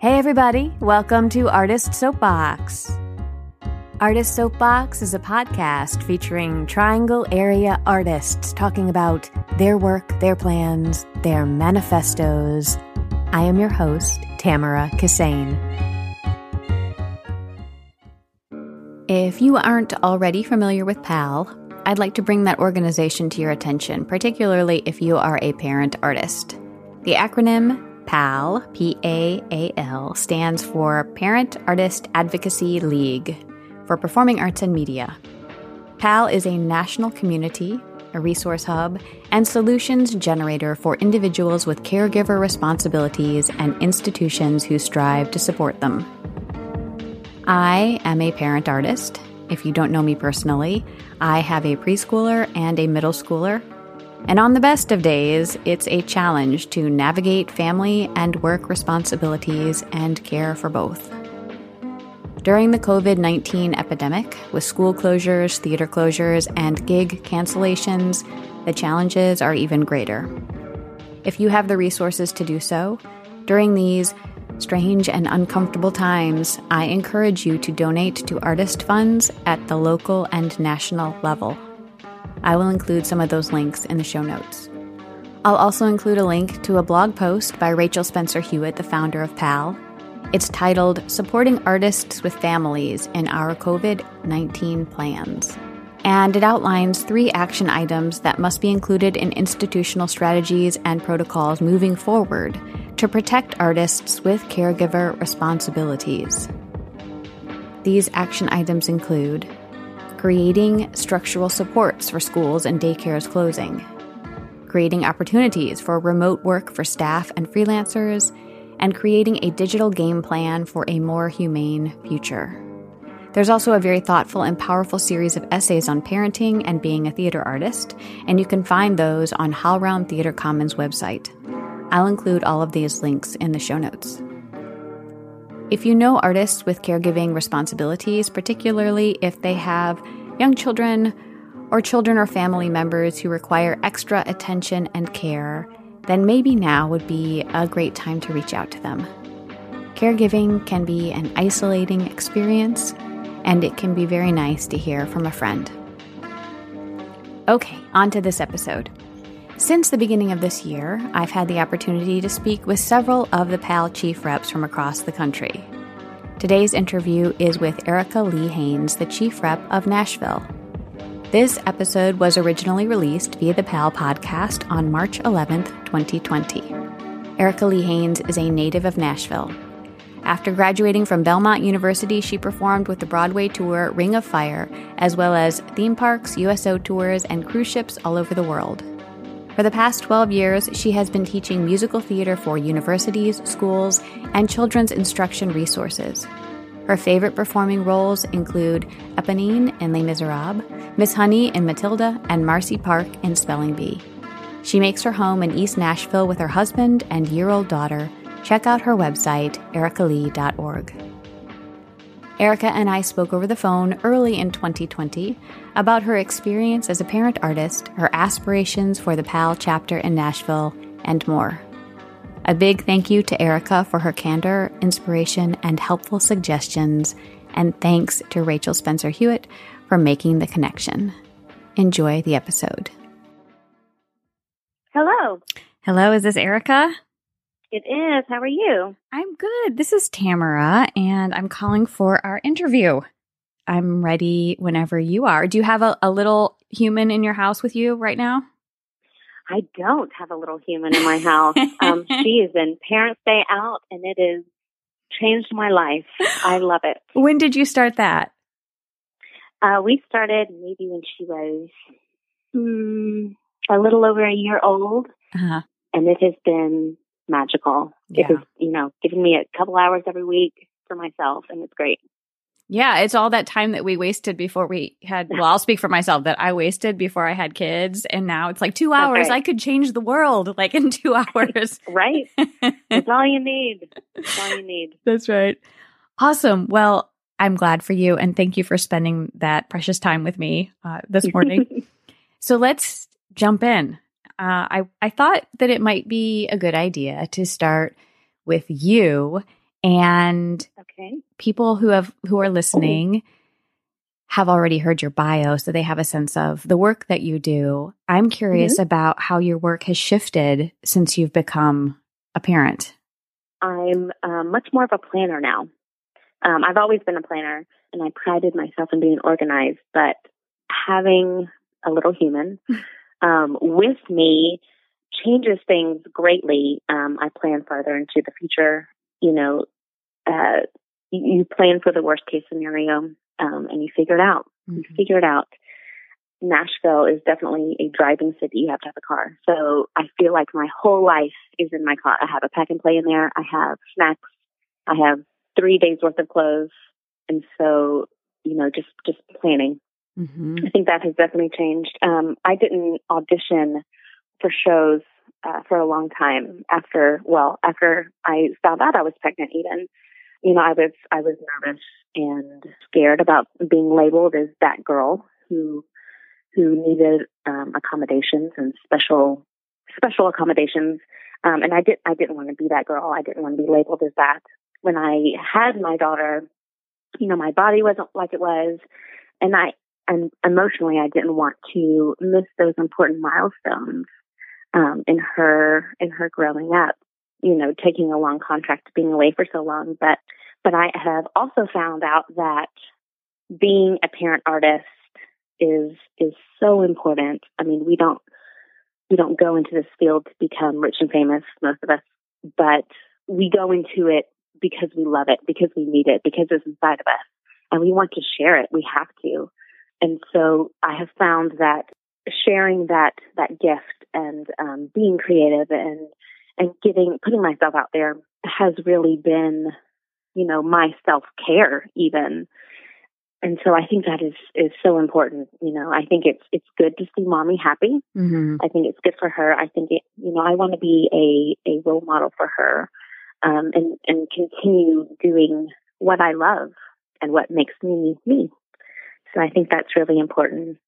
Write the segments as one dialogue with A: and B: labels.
A: Hey, everybody, welcome to Artist Soapbox. Artist Soapbox is a podcast featuring Triangle area artists talking about their work, their plans, their manifestos. I am your host, Tamara Kissane. If you aren't already familiar with PAAL, I'd like to bring that organization to your attention, particularly if you are a parent artist. The acronym PAAL, P A A L, stands for Parent Artist Advocacy League for Performing Arts and Media. PAAL is a national community, a resource hub, and solutions generator for individuals with caregiver responsibilities and institutions who strive to support them. I am a parent artist. If you don't know me personally, I have a preschooler and a middle schooler and on the best of days, it's a challenge to navigate family and work responsibilities and care for both. During the COVID 19 epidemic, with school closures, theater closures, and gig cancellations, the challenges are even greater. If you have the resources to do so, during these strange and uncomfortable times, I encourage you to donate to artist funds at the local and national level. I will include some of those links in the show notes. I'll also include a link to a blog post by Rachel Spencer Hewitt, the founder of PAAL. It's titled Supporting Artists with Families in Our COVID 19 Plans. And it outlines three action items that must be included in institutional strategies and protocols moving forward to protect artists with caregiver responsibilities. These action items include creating structural supports for schools and daycares closing, creating opportunities for remote work for staff and freelancers, and creating a digital game plan for a more humane future. There's also a very thoughtful and powerful series of essays on parenting and being a theater artist, and you can find those on HowlRound Theater Commons website. I'll include all of these links in the show notes. If you know artists with caregiving responsibilities, particularly if they have young children or children or family members who require extra attention and care, then maybe now would be a great time to reach out to them. Caregiving can be an isolating experience, and it can be very nice to hear from a friend. Okay, on to this episode. Since the beginning of this year, I've had the opportunity to speak with several of the PAAL chief reps from across the country. Today's interview is with Erica Lee Haynes, the chief rep of Nashville. This episode was originally released via the PAAL podcast on March 11th, 2020. Erica Lee Haynes is a native of Nashville. After graduating from Belmont University, she performed with the Broadway tour Ring of Fire, as well as theme parks, USO tours, and cruise ships all over the world. For the past 12 years, she has been teaching musical theater for universities, schools, and children's instruction resources. Her favorite performing roles include Eponine in Les Miserables, Miss Honey in Matilda, and Marcy Park in Spelling Bee. She makes her home in East Nashville with her husband and year old daughter. Check out her website, ericalee.org. Erica and I spoke over the phone early in 2020 about her experience as a parent artist, her aspirations for the PAAL chapter in Nashville, and more. A big thank you to Erica for her candor, inspiration, and helpful suggestions, and thanks to Rachel Spencer Hewitt for making the connection. Enjoy the episode.
B: Hello.
A: Hello, is this Erica?
B: It is. How are you?
A: I'm good. This is Tamara, and I'm calling for our interview. I'm ready whenever you are. Do you have a, a little human in your house with you right now?
B: I don't have a little human in my house. um, she is in Parents' Day out, and it has changed my life. I love it.
A: When did you start that?
B: Uh, we started maybe when she was mm, a little over a year old, uh-huh. and it has been magical. Yeah. It you know, giving me a couple hours every week for myself, and it's great.
A: Yeah, it's all that time that we wasted before we had. Well, I'll speak for myself that I wasted before I had kids, and now it's like two hours. Right. I could change the world like in two hours.
B: right. That's all you need. That's all you need.
A: That's right. Awesome. Well, I'm glad for you, and thank you for spending that precious time with me uh, this morning. so let's jump in. Uh, I I thought that it might be a good idea to start with you And
B: okay.
A: people who have who are listening have already heard your bio, so they have a sense of the work that you do. I'm curious mm-hmm. about how your work has shifted since you've become a parent.
B: I'm uh, much more of a planner now. Um, I've always been a planner, and I prided myself in being organized. But having a little human um, with me changes things greatly. Um, I plan farther into the future. You know, uh, you plan for the worst case scenario um, and you figure it out. Mm-hmm. You figure it out. Nashville is definitely a driving city. You have to have a car. So I feel like my whole life is in my car. I have a pack and play in there. I have snacks. I have three days worth of clothes. And so, you know, just, just planning. Mm-hmm. I think that has definitely changed. Um, I didn't audition for shows uh, for a long time after, well, after I found out I was pregnant even you know, I was I was nervous and scared about being labeled as that girl who who needed um, accommodations and special special accommodations. Um, and I did I didn't want to be that girl. I didn't want to be labeled as that. When I had my daughter, you know, my body wasn't like it was, and I and emotionally I didn't want to miss those important milestones um, in her in her growing up you know, taking a long contract, being away for so long. But, but I have also found out that being a parent artist is, is so important. I mean, we don't, we don't go into this field to become rich and famous, most of us, but we go into it because we love it, because we need it, because it's inside of us and we want to share it. We have to. And so I have found that sharing that, that gift and um, being creative and and getting putting myself out there has really been you know my self care even. And so i think that is is so important you know. I think it's it's good to see mommy happy. Mm-hmm. i think it's good for her. I think it you know i want to be a a role model for her um and and continue doing what i love and what makes me me so i think that's really important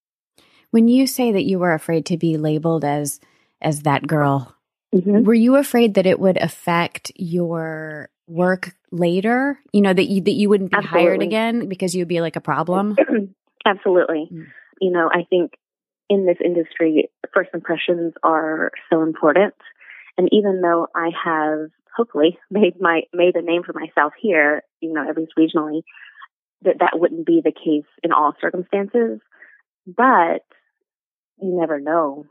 A: when you say that you were afraid to be labeled as as that girl Mm-hmm. Were you afraid that it would affect your work later? You know that you that you wouldn't be Absolutely. hired again because you'd be like a problem.
B: Absolutely. Mm. You know, I think in this industry, first impressions are so important. And even though I have hopefully made my made a name for myself here, you know, at least regionally, that that wouldn't be the case in all circumstances. But you never know.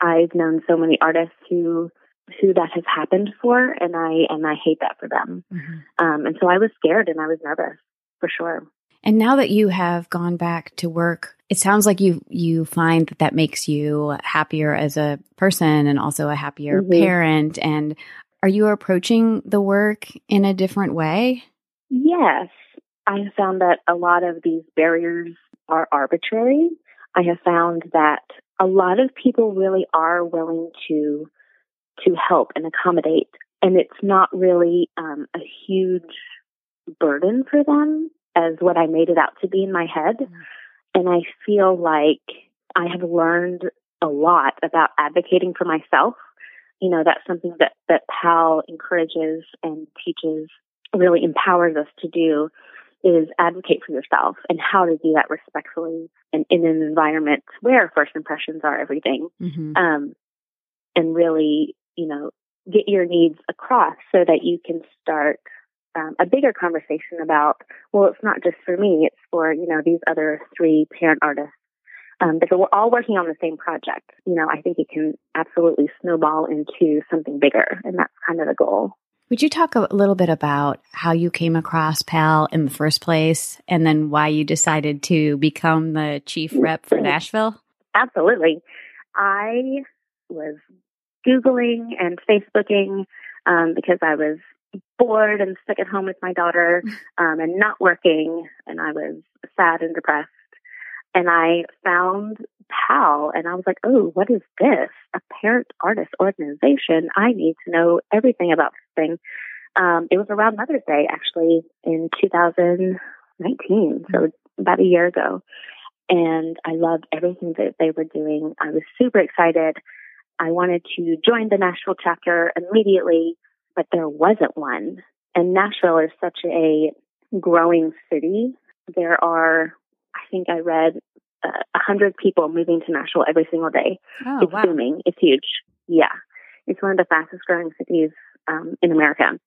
B: I've known so many artists who who that has happened for, and I and I hate that for them. Mm-hmm. Um, and so I was scared and I was nervous for sure.
A: And now that you have gone back to work, it sounds like you you find that that makes you happier as a person and also a happier mm-hmm. parent. And are you approaching the work in a different way?
B: Yes, I have found that a lot of these barriers are arbitrary. I have found that a lot of people really are willing to to help and accommodate, and it's not really um, a huge burden for them as what I made it out to be in my head. Mm-hmm. And I feel like I have learned a lot about advocating for myself. You know, that's something that, that PAAL encourages and teaches, really empowers us to do is advocate for yourself and how to do that respectfully and in an environment where first impressions are everything. Mm-hmm. Um, and really, you know, get your needs across so that you can start um, a bigger conversation about, well, it's not just for me, it's for, you know, these other three parent artists. Um, because we're all working on the same project. You know, I think it can absolutely snowball into something bigger, and that's kind of the goal.
A: Would you talk a little bit about how you came across PAAL in the first place and then why you decided to become the chief rep for Nashville?
B: Absolutely. I was Googling and Facebooking um, because I was bored and stuck at home with my daughter um, and not working, and I was sad and depressed. And I found PAAL and I was like, oh, what is this? A parent artist organization. I need to know everything about this thing. Um, it was around Mother's Day, actually, in 2019, so about a year ago. And I loved everything that they were doing. I was super excited. I wanted to join the Nashville chapter immediately, but there wasn't one. and Nashville is such a growing city. There are, I think I read, uh, a uh, hundred people moving to Nashville every single day.
A: Oh,
B: it's
A: wow.
B: booming. It's huge. Yeah, it's one of the fastest growing cities um, in America.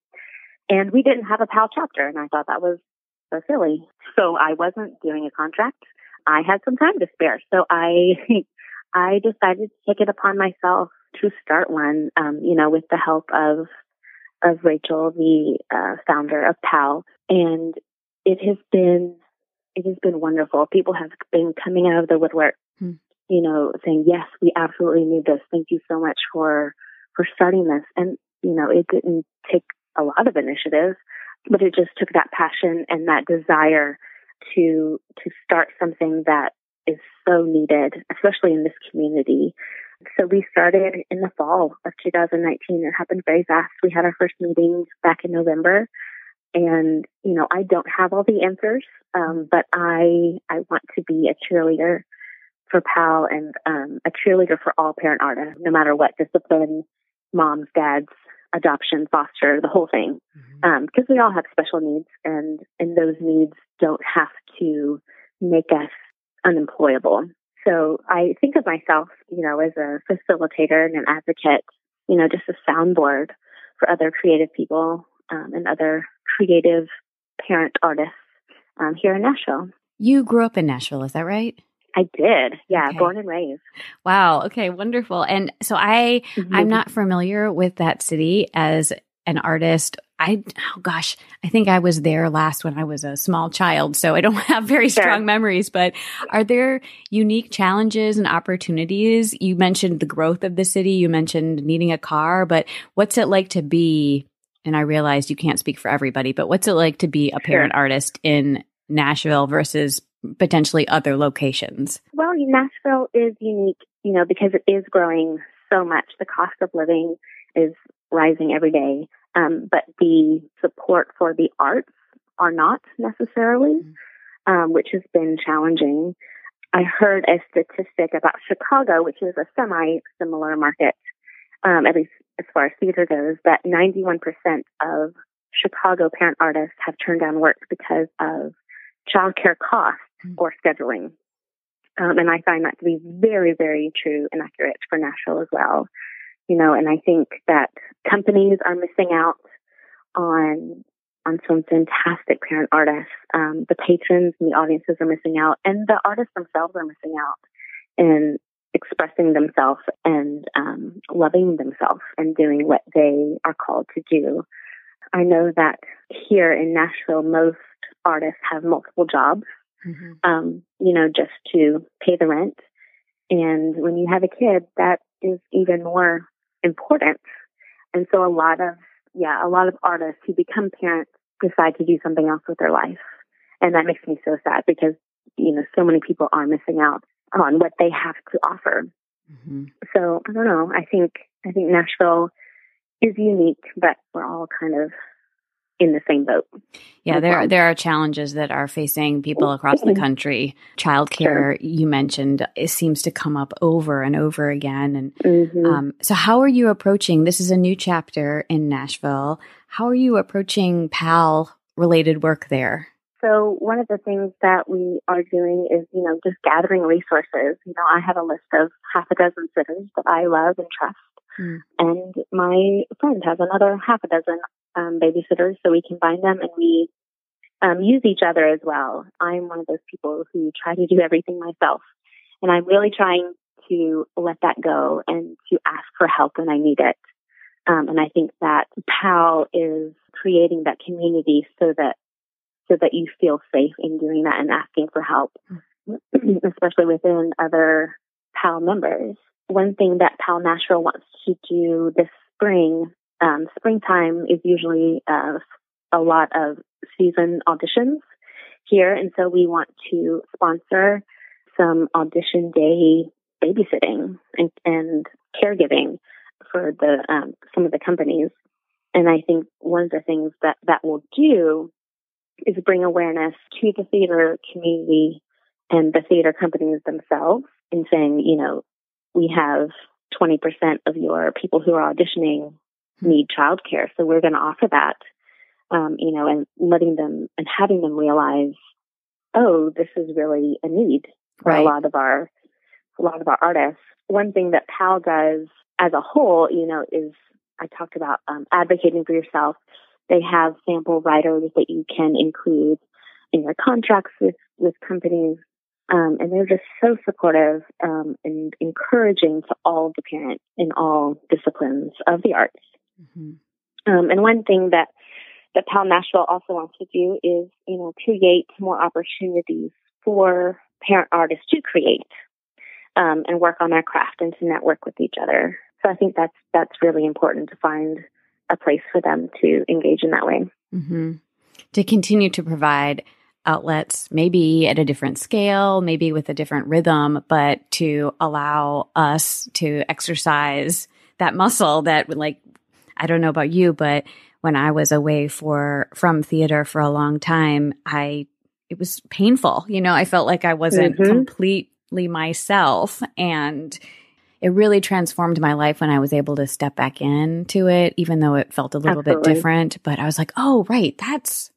B: And we didn't have a PAAL chapter, and I thought that was so silly. So I wasn't doing a contract. I had some time to spare, so I I decided to take it upon myself to start one. Um, you know, with the help of of Rachel, the uh, founder of PAAL, and it has been it has been wonderful. People have been coming out of the woodwork, hmm. you know, saying, "Yes, we absolutely need this. Thank you so much for for starting this." And you know, it didn't take a lot of initiative, but it just took that passion and that desire to to start something that is so needed, especially in this community. So we started in the fall of 2019. It happened very fast. We had our first meeting back in November. And, you know, I don't have all the answers, um, but I, I want to be a cheerleader for PAAL and um, a cheerleader for all parent artists, no matter what discipline, moms, dads, adoption, foster, the whole thing. Because mm-hmm. um, we all have special needs and, and those needs don't have to make us unemployable. So I think of myself, you know, as a facilitator and an advocate, you know, just a soundboard for other creative people um, and other creative parent artists um, here in Nashville.
A: You grew up in Nashville, is that right?
B: I did. Yeah, okay. born and raised.
A: Wow. Okay, wonderful. And so I mm-hmm. I'm not familiar with that city as an artist. I oh gosh, I think I was there last when I was a small child, so I don't have very sure. strong memories, but are there unique challenges and opportunities? You mentioned the growth of the city, you mentioned needing a car, but what's it like to be and I realized you can't speak for everybody, but what's it like to be a parent sure. artist in Nashville versus potentially other locations?
B: Well, Nashville is unique, you know, because it is growing so much. The cost of living is rising every day. Um, but the support for the arts are not necessarily, mm-hmm. um, which has been challenging. I heard a statistic about Chicago, which is a semi similar market, um, at least as far as theater goes, that 91% of Chicago parent artists have turned down work because of childcare costs mm-hmm. or scheduling. Um, and I find that to be very, very true and accurate for Nashville as well you know, and I think that companies are missing out on on some fantastic parent artists. Um, the patrons and the audiences are missing out, and the artists themselves are missing out in expressing themselves and um, loving themselves and doing what they are called to do. I know that here in Nashville, most artists have multiple jobs, mm-hmm. um, you know, just to pay the rent. And when you have a kid, that is even more important. And so a lot of, yeah, a lot of artists who become parents decide to do something else with their life. And that makes me so sad because, you know, so many people are missing out on what they have to offer. Mm-hmm. So I don't know. I think, I think Nashville is unique, but we're all kind of in the same boat.
A: Yeah, there well. there are challenges that are facing people across the country. Childcare, sure. you mentioned, it seems to come up over and over again. And mm-hmm. um, so, how are you approaching? This is a new chapter in Nashville. How are you approaching PAAL related work there?
B: So one of the things that we are doing is, you know, just gathering resources. You know, I have a list of half a dozen sitters that I love and trust. Mm. And my friend has another half a dozen um, babysitters, so we combine them and we um, use each other as well. I'm one of those people who try to do everything myself, and I'm really trying to let that go and to ask for help when I need it. Um, and I think that PAAL is creating that community so that so that you feel safe in doing that and asking for help, especially within other PAAL members. One thing that PAAL Nashville wants to do this spring um, springtime is usually uh, a lot of season auditions here, and so we want to sponsor some audition day babysitting and, and caregiving for the um, some of the companies. And I think one of the things that that will do is bring awareness to the theater community and the theater companies themselves in saying, you know, we have 20% of your people who are auditioning need childcare. So we're going to offer that um, you know, and letting them and having them realize, oh, this is really a need for right. a lot of our a lot of our artists. One thing that PAAL does as a whole, you know, is I talked about um, advocating for yourself. They have sample riders that you can include in your contracts with with companies, um, and they're just so supportive um, and encouraging to all the parents in all disciplines of the arts. Mm-hmm. Um, and one thing that that PAAL Nashville also wants to do is, you know, create more opportunities for parent artists to create um, and work on their craft and to network with each other. So I think that's that's really important to find a place for them to engage in that way.
A: Mm-hmm. To continue to provide outlets, maybe at a different scale, maybe with a different rhythm, but to allow us to exercise that muscle that, like, I don't know about you, but when I was away for from theater for a long time, I it was painful. You know, I felt like I wasn't mm-hmm. completely myself and it really transformed my life when I was able to step back into it, even though it felt a little Absolutely. bit different. But I was like, oh, right, that's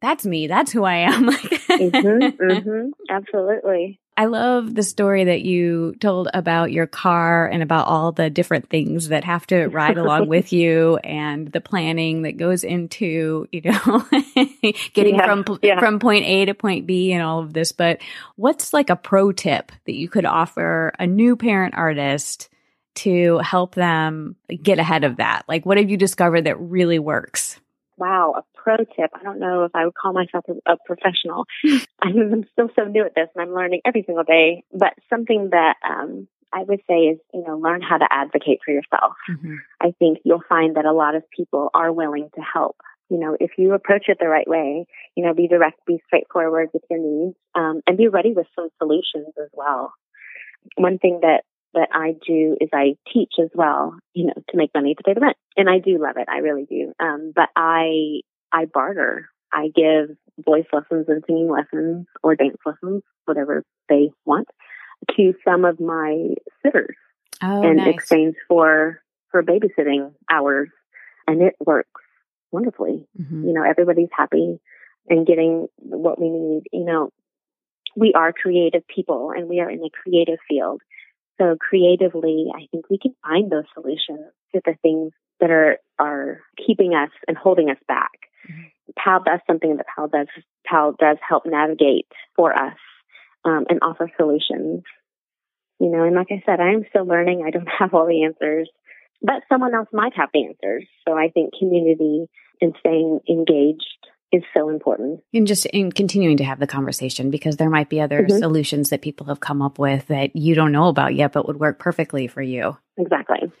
A: that's me. That's who I am.
B: mm-hmm, mm-hmm, absolutely.
A: I love the story that you told about your car and about all the different things that have to ride along with you and the planning that goes into, you know, getting yeah, from yeah. from point A to point B and all of this. But what's like a pro tip that you could offer a new parent artist to help them get ahead of that? Like what have you discovered that really works?
B: Wow, a pro tip. I don't know if I would call myself a, a professional. I'm still so new at this and I'm learning every single day. But something that um, I would say is, you know, learn how to advocate for yourself. Mm-hmm. I think you'll find that a lot of people are willing to help. You know, if you approach it the right way, you know, be direct, be straightforward with your needs, um, and be ready with some solutions as well. One thing that that I do is I teach as well, you know, to make money to pay the rent. And I do love it. I really do. Um, but I, I barter. I give voice lessons and singing lessons or dance lessons, whatever they want, to some of my sitters
A: oh,
B: in
A: nice.
B: exchange for, for babysitting hours. And it works wonderfully. Mm-hmm. You know, everybody's happy and getting what we need. You know, we are creative people and we are in a creative field. So creatively, I think we can find those solutions to the things that are, are keeping us and holding us back. PAAL does something that PAAL does, PAAL does help navigate for us, um, and offer solutions. You know, and like I said, I am still learning. I don't have all the answers, but someone else might have the answers. So I think community and staying engaged is so important.
A: And just in continuing to have the conversation because there might be other mm-hmm. solutions that people have come up with that you don't know about yet, but would work perfectly for you.
B: Exactly.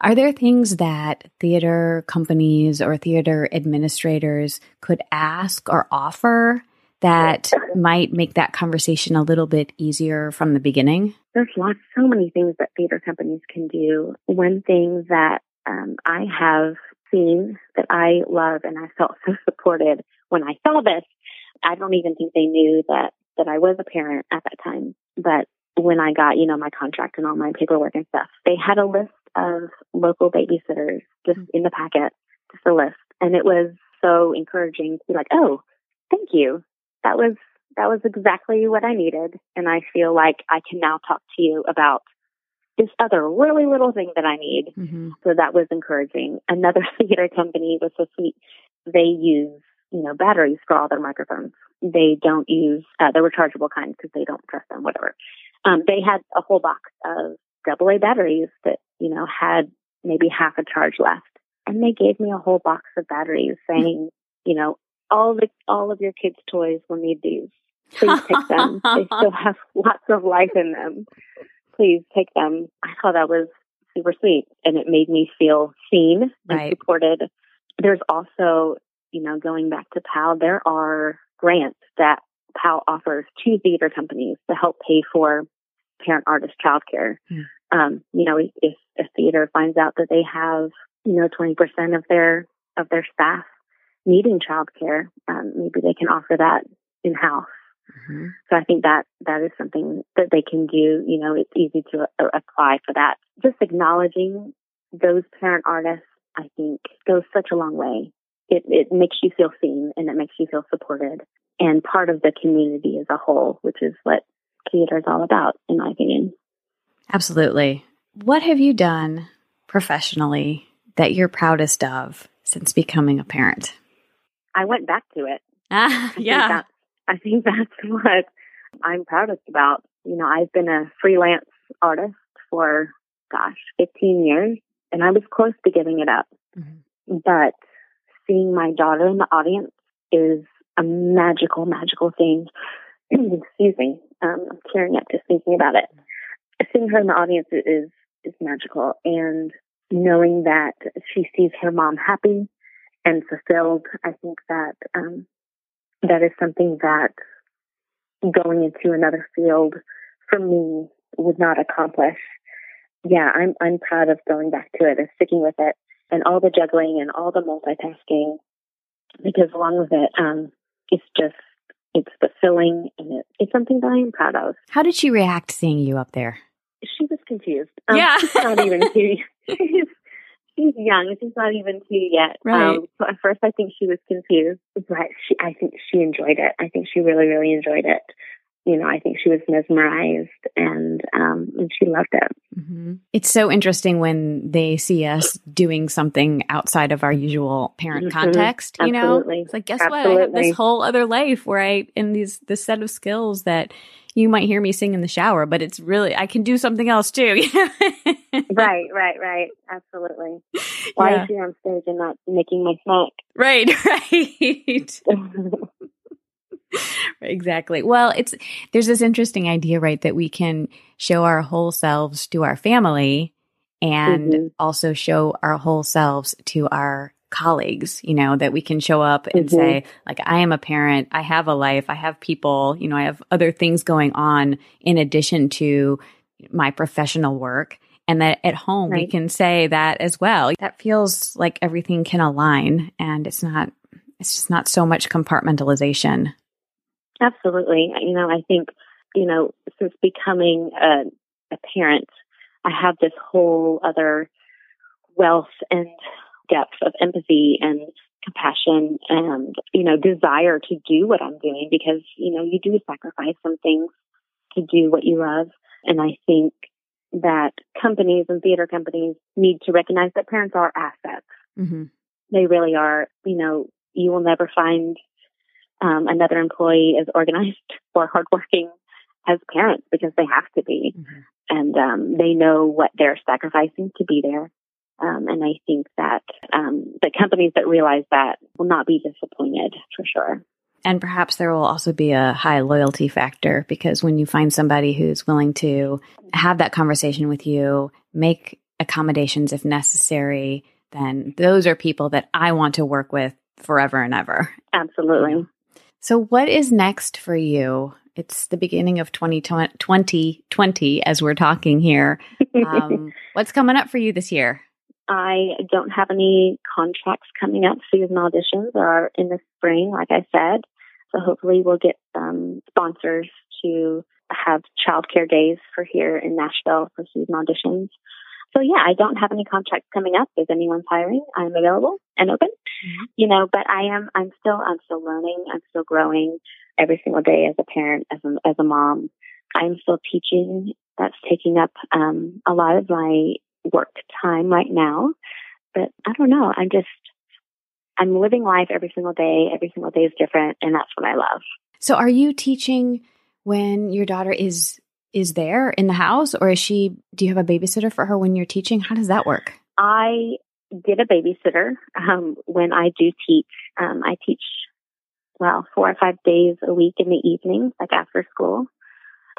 A: Are there things that theater companies or theater administrators could ask or offer that might make that conversation a little bit easier from the beginning?
B: There's lots, so many things that theater companies can do. One thing that um, I have seen that I love and I felt so supported when I saw this, I don't even think they knew that that I was a parent at that time. But when I got, you know, my contract and all my paperwork and stuff, they had a list of local babysitters just in the packet, just a list. And it was so encouraging to be like, Oh, thank you. That was that was exactly what I needed. And I feel like I can now talk to you about this other really little thing that I need. Mm-hmm. So that was encouraging. Another theater company was so sweet. They use you know, batteries for all their microphones. They don't use uh, the rechargeable kind because they don't trust them, whatever. Um, they had a whole box of AA batteries that, you know, had maybe half a charge left. And they gave me a whole box of batteries saying, you know, all the, all of your kids' toys will need these. Please take them. they still have lots of life in them. Please take them. I thought that was super sweet and it made me feel seen and right. supported. There's also you know, going back to PAAL, there are grants that PAAL offers to theater companies to help pay for parent artist childcare. Yeah. Um, you know, if a theater finds out that they have, you know, 20% of their, of their staff needing childcare, um, maybe they can offer that in house. Mm-hmm. So I think that that is something that they can do. You know, it's easy to uh, apply for that. Just acknowledging those parent artists, I think, goes such a long way it, it makes you feel seen and it makes you feel supported and part of the community as a whole, which is what theater is all about, in my opinion.
A: Absolutely. What have you done professionally that you're proudest of since becoming a parent?
B: I went back to it.
A: Ah, yeah.
B: I think that's what I'm proudest about. You know, I've been a freelance artist for, gosh, 15 years, and I was close to giving it up. Mm-hmm. But seeing my daughter in the audience is a magical, magical thing. Excuse me. Um, I'm tearing up just thinking about it. Seeing her in the audience is is magical, and knowing that she sees her mom happy and fulfilled, I think that um, that is something that going into another field for me would not accomplish. Yeah, I'm I'm proud of going back to it and sticking with it and all the juggling and all the multitasking because along with it, um, it's just it's fulfilling and it, it's something that I am proud of.
A: How did she react seeing you up there?
B: She was confused.
A: Um, yeah,
B: she's not even two. she's, she's young. She's not even two yet.
A: Right. Um,
B: so at first, I think she was confused, but she, I think she enjoyed it. I think she really, really enjoyed it you know, I think she was mesmerized and um, and she loved it.
A: Mm-hmm. It's so interesting when they see us doing something outside of our usual parent mm-hmm. context. You
B: Absolutely.
A: know, it's like guess
B: Absolutely.
A: what? I have this whole other life where I in these this set of skills that you might hear me sing in the shower, but it's really I can do something else too.
B: right, right, right. Absolutely. Why yeah. is she on stage and not making my snack?
A: Right, right. exactly. Well, it's there's this interesting idea, right, that we can show our whole selves to our family and mm-hmm. also show our whole selves to our colleagues, you know, that we can show up and mm-hmm. say, like, I am a parent, I have a life, I have people, you know, I have other things going on in addition to my professional work. And that at home right. we can say that as well. That feels like everything can align and it's not, it's just not so much compartmentalization.
B: Absolutely. You know, I think, you know, since becoming a, a parent, I have this whole other wealth and depth of empathy and compassion and, you know, desire to do what I'm doing because, you know, you do sacrifice some things to do what you love. And I think that companies and theater companies need to recognize that parents are assets. Mm-hmm. They really are. You know, you will never find um, another employee is organized or hardworking as parents because they have to be. Mm-hmm. And um, they know what they're sacrificing to be there. Um, and I think that um, the companies that realize that will not be disappointed for sure.
A: And perhaps there will also be a high loyalty factor because when you find somebody who's willing to have that conversation with you, make accommodations if necessary, then those are people that I want to work with forever and ever.
B: Absolutely.
A: So, what is next for you? It's the beginning of 2020, as we're talking here. Um, what's coming up for you this year?
B: I don't have any contracts coming up. Season auditions are in the spring, like I said. So hopefully we'll get some sponsors to have childcare days for here in Nashville for season auditions. So yeah, I don't have any contracts coming up. If anyone's hiring, I'm available and open. Mm-hmm. You know, but I am. I'm still. I'm still learning. I'm still growing every single day as a parent, as a as a mom. I'm still teaching. That's taking up um, a lot of my work time right now. But I don't know. I'm just. I'm living life every single day. Every single day is different, and that's what I love.
A: So, are you teaching when your daughter is is there in the house or is she do you have a babysitter for her when you're teaching? How does that work?
B: I get a babysitter um, when i do teach. Um, i teach well four or five days a week in the evenings like after school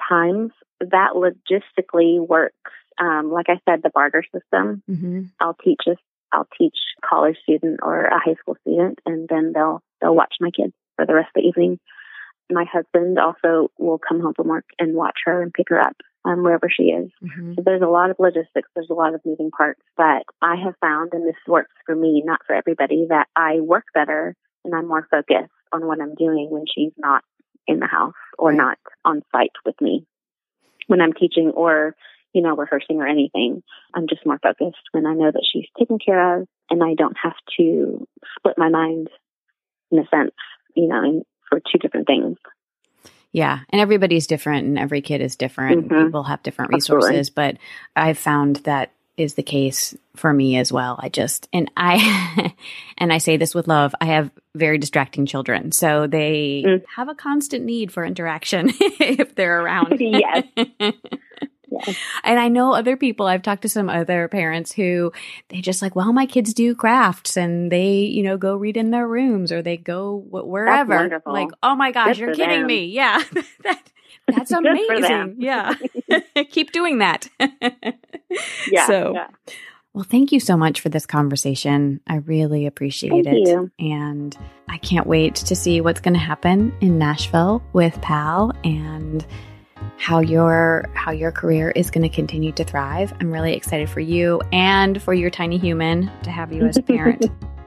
B: times. That logistically works. Um, like i said the barter system. Mm-hmm. i'll teach a i'll teach a college student or a high school student and then they'll they'll watch my kids for the rest of the evening my husband also will come home from work and watch her and pick her up um, wherever she is. Mm-hmm. So there's a lot of logistics, there's a lot of moving parts, but I have found, and this works for me, not for everybody, that I work better and I'm more focused on what I'm doing when she's not in the house or not on site with me. When I'm teaching or, you know, rehearsing or anything. I'm just more focused when I know that she's taken care of and I don't have to split my mind in a sense, you know, for two different things.
A: Yeah. And everybody's different and every kid is different. Mm-hmm. People have different resources, Absolutely. but I've found that is the case for me as well. I just and I and I say this with love. I have very distracting children, so they mm. have a constant need for interaction if they're around.
B: yes.
A: And I know other people, I've talked to some other parents who they just like, well, my kids do crafts and they, you know, go read in their rooms or they go wherever. Like, oh my gosh, Good you're kidding them. me. Yeah. that, that's amazing. Yeah. Keep doing that.
B: yeah. So, yeah.
A: well, thank you so much for this conversation. I really appreciate
B: thank
A: it.
B: You.
A: And I can't wait to see what's going to happen in Nashville with PAAL and how your how your career is going to continue to thrive. I'm really excited for you and for your tiny human to have you as a parent.